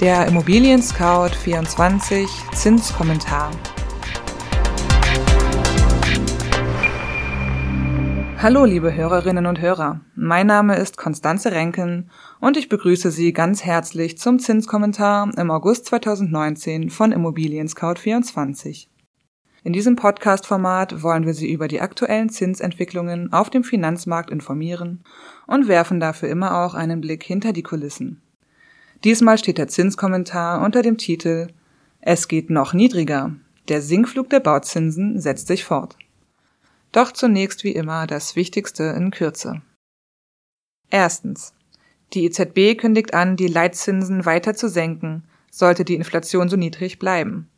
Der Immobilien Scout 24 Zinskommentar. Hallo liebe Hörerinnen und Hörer, mein Name ist Konstanze Renken und ich begrüße Sie ganz herzlich zum Zinskommentar im August 2019 von Immobilien Scout 24. In diesem Podcast-Format wollen wir Sie über die aktuellen Zinsentwicklungen auf dem Finanzmarkt informieren und werfen dafür immer auch einen Blick hinter die Kulissen. Diesmal steht der Zinskommentar unter dem Titel Es geht noch niedriger. Der Sinkflug der Bauzinsen setzt sich fort. Doch zunächst wie immer das Wichtigste in Kürze. Erstens. Die EZB kündigt an, die Leitzinsen weiter zu senken, sollte die Inflation so niedrig bleiben.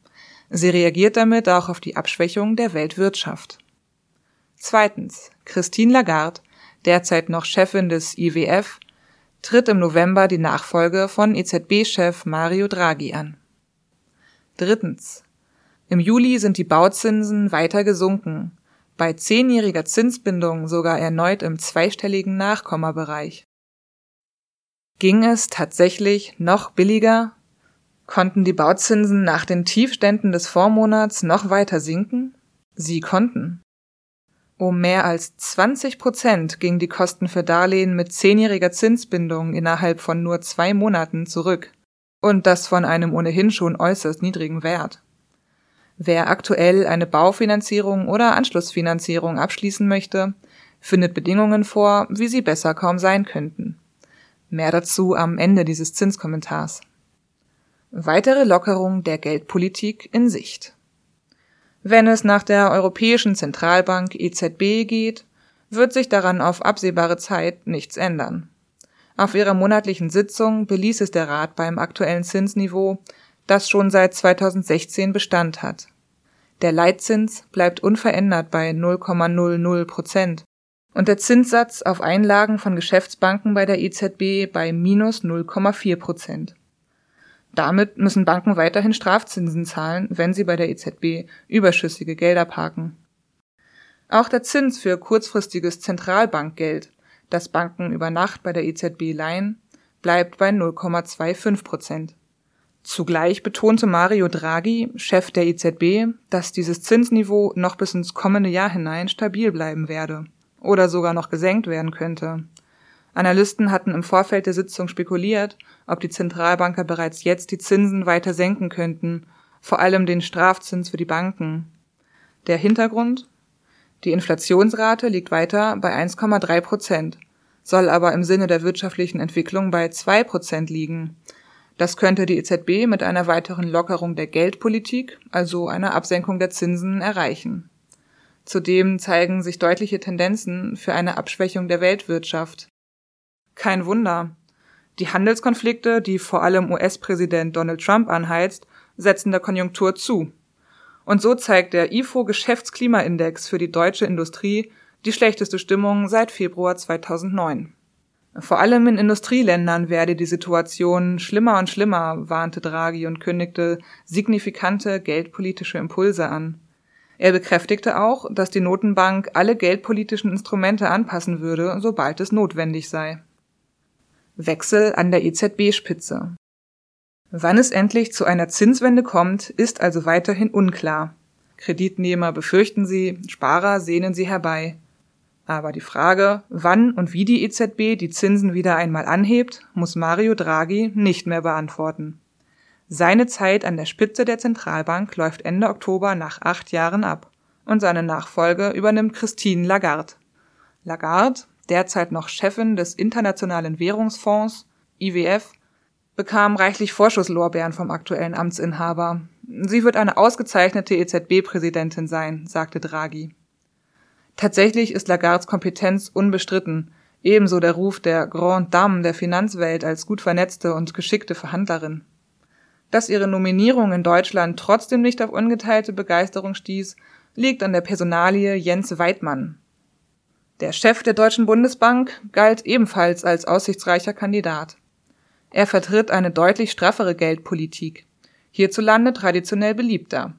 Sie reagiert damit auch auf die Abschwächung der Weltwirtschaft. Zweitens. Christine Lagarde, derzeit noch Chefin des IWF, tritt im November die Nachfolge von EZB-Chef Mario Draghi an. Drittens. Im Juli sind die Bauzinsen weiter gesunken, bei zehnjähriger Zinsbindung sogar erneut im zweistelligen Nachkommabereich. Ging es tatsächlich noch billiger Konnten die Bauzinsen nach den Tiefständen des Vormonats noch weiter sinken? Sie konnten. Um mehr als 20 Prozent gingen die Kosten für Darlehen mit zehnjähriger Zinsbindung innerhalb von nur zwei Monaten zurück. Und das von einem ohnehin schon äußerst niedrigen Wert. Wer aktuell eine Baufinanzierung oder Anschlussfinanzierung abschließen möchte, findet Bedingungen vor, wie sie besser kaum sein könnten. Mehr dazu am Ende dieses Zinskommentars. Weitere Lockerung der Geldpolitik in Sicht. Wenn es nach der Europäischen Zentralbank EZB geht, wird sich daran auf absehbare Zeit nichts ändern. Auf ihrer monatlichen Sitzung beließ es der Rat beim aktuellen Zinsniveau, das schon seit 2016 Bestand hat. Der Leitzins bleibt unverändert bei 0,00 Prozent und der Zinssatz auf Einlagen von Geschäftsbanken bei der EZB bei minus 0,4 Prozent. Damit müssen Banken weiterhin Strafzinsen zahlen, wenn sie bei der EZB überschüssige Gelder parken. Auch der Zins für kurzfristiges Zentralbankgeld, das Banken über Nacht bei der EZB leihen, bleibt bei 0,25 Prozent. Zugleich betonte Mario Draghi, Chef der EZB, dass dieses Zinsniveau noch bis ins kommende Jahr hinein stabil bleiben werde oder sogar noch gesenkt werden könnte. Analysten hatten im Vorfeld der Sitzung spekuliert, ob die Zentralbanker bereits jetzt die Zinsen weiter senken könnten, vor allem den Strafzins für die Banken. Der Hintergrund? Die Inflationsrate liegt weiter bei 1,3 Prozent, soll aber im Sinne der wirtschaftlichen Entwicklung bei 2 Prozent liegen. Das könnte die EZB mit einer weiteren Lockerung der Geldpolitik, also einer Absenkung der Zinsen, erreichen. Zudem zeigen sich deutliche Tendenzen für eine Abschwächung der Weltwirtschaft. Kein Wunder. Die Handelskonflikte, die vor allem US-Präsident Donald Trump anheizt, setzen der Konjunktur zu. Und so zeigt der IFO Geschäftsklimaindex für die deutsche Industrie die schlechteste Stimmung seit Februar 2009. Vor allem in Industrieländern werde die Situation schlimmer und schlimmer, warnte Draghi und kündigte signifikante geldpolitische Impulse an. Er bekräftigte auch, dass die Notenbank alle geldpolitischen Instrumente anpassen würde, sobald es notwendig sei. Wechsel an der EZB-Spitze. Wann es endlich zu einer Zinswende kommt, ist also weiterhin unklar. Kreditnehmer befürchten sie, Sparer sehnen sie herbei. Aber die Frage, wann und wie die EZB die Zinsen wieder einmal anhebt, muss Mario Draghi nicht mehr beantworten. Seine Zeit an der Spitze der Zentralbank läuft Ende Oktober nach acht Jahren ab und seine Nachfolge übernimmt Christine Lagarde. Lagarde, derzeit noch Chefin des Internationalen Währungsfonds IWF, bekam reichlich Vorschusslorbeeren vom aktuellen Amtsinhaber. Sie wird eine ausgezeichnete EZB-Präsidentin sein, sagte Draghi. Tatsächlich ist Lagards Kompetenz unbestritten, ebenso der Ruf der Grande Dame der Finanzwelt als gut vernetzte und geschickte Verhandlerin. Dass ihre Nominierung in Deutschland trotzdem nicht auf ungeteilte Begeisterung stieß, liegt an der Personalie Jens Weidmann. Der Chef der Deutschen Bundesbank galt ebenfalls als aussichtsreicher Kandidat. Er vertritt eine deutlich straffere Geldpolitik, hierzulande traditionell beliebter.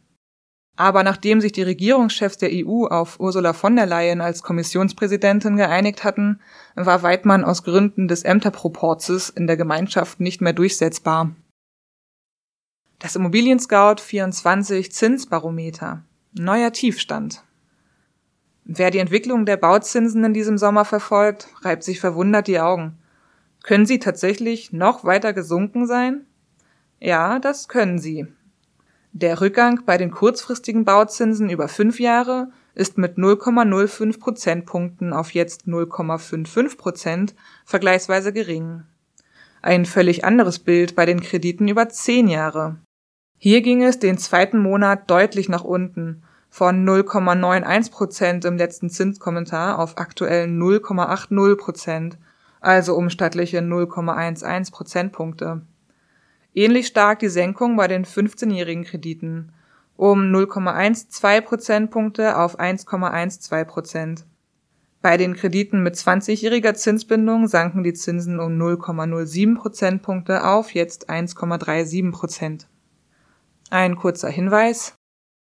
Aber nachdem sich die Regierungschefs der EU auf Ursula von der Leyen als Kommissionspräsidentin geeinigt hatten, war Weidmann aus Gründen des Ämterproporzes in der Gemeinschaft nicht mehr durchsetzbar. Das Immobilien Scout 24 Zinsbarometer. Neuer Tiefstand. Wer die Entwicklung der Bauzinsen in diesem Sommer verfolgt, reibt sich verwundert die Augen. Können sie tatsächlich noch weiter gesunken sein? Ja, das können sie. Der Rückgang bei den kurzfristigen Bauzinsen über fünf Jahre ist mit 0,05 Prozentpunkten auf jetzt 0,55 Prozent vergleichsweise gering. Ein völlig anderes Bild bei den Krediten über zehn Jahre. Hier ging es den zweiten Monat deutlich nach unten, von 0,91 Prozent im letzten Zinskommentar auf aktuell 0,80 Prozent, also um stattliche 0,11 Prozentpunkte. Ähnlich stark die Senkung bei den 15-jährigen Krediten um 0,12 Prozentpunkte auf 1,12 Prozent. Bei den Krediten mit 20-jähriger Zinsbindung sanken die Zinsen um 0,07 Prozentpunkte auf jetzt 1,37 Prozent. Ein kurzer Hinweis.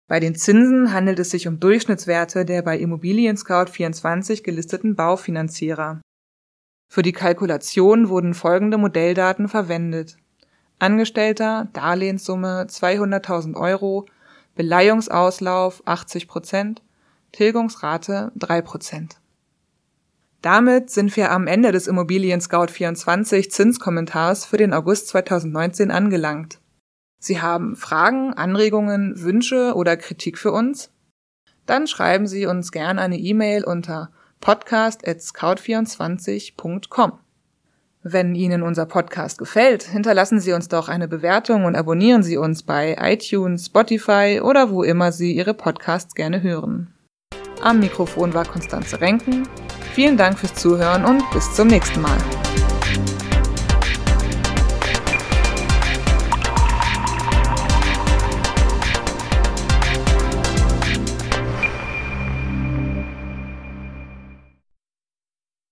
Bei den Zinsen handelt es sich um Durchschnittswerte der bei Immobilien Scout 24 gelisteten Baufinanzierer. Für die Kalkulation wurden folgende Modelldaten verwendet. Angestellter, Darlehenssumme 200.000 Euro, Beleihungsauslauf 80 Prozent, Tilgungsrate 3 Prozent. Damit sind wir am Ende des Immobilien Scout 24 Zinskommentars für den August 2019 angelangt. Sie haben Fragen, Anregungen, Wünsche oder Kritik für uns? Dann schreiben Sie uns gerne eine E-Mail unter podcast@scout24.com. Wenn Ihnen unser Podcast gefällt, hinterlassen Sie uns doch eine Bewertung und abonnieren Sie uns bei iTunes, Spotify oder wo immer Sie Ihre Podcasts gerne hören. Am Mikrofon war Konstanze Renken. Vielen Dank fürs Zuhören und bis zum nächsten Mal.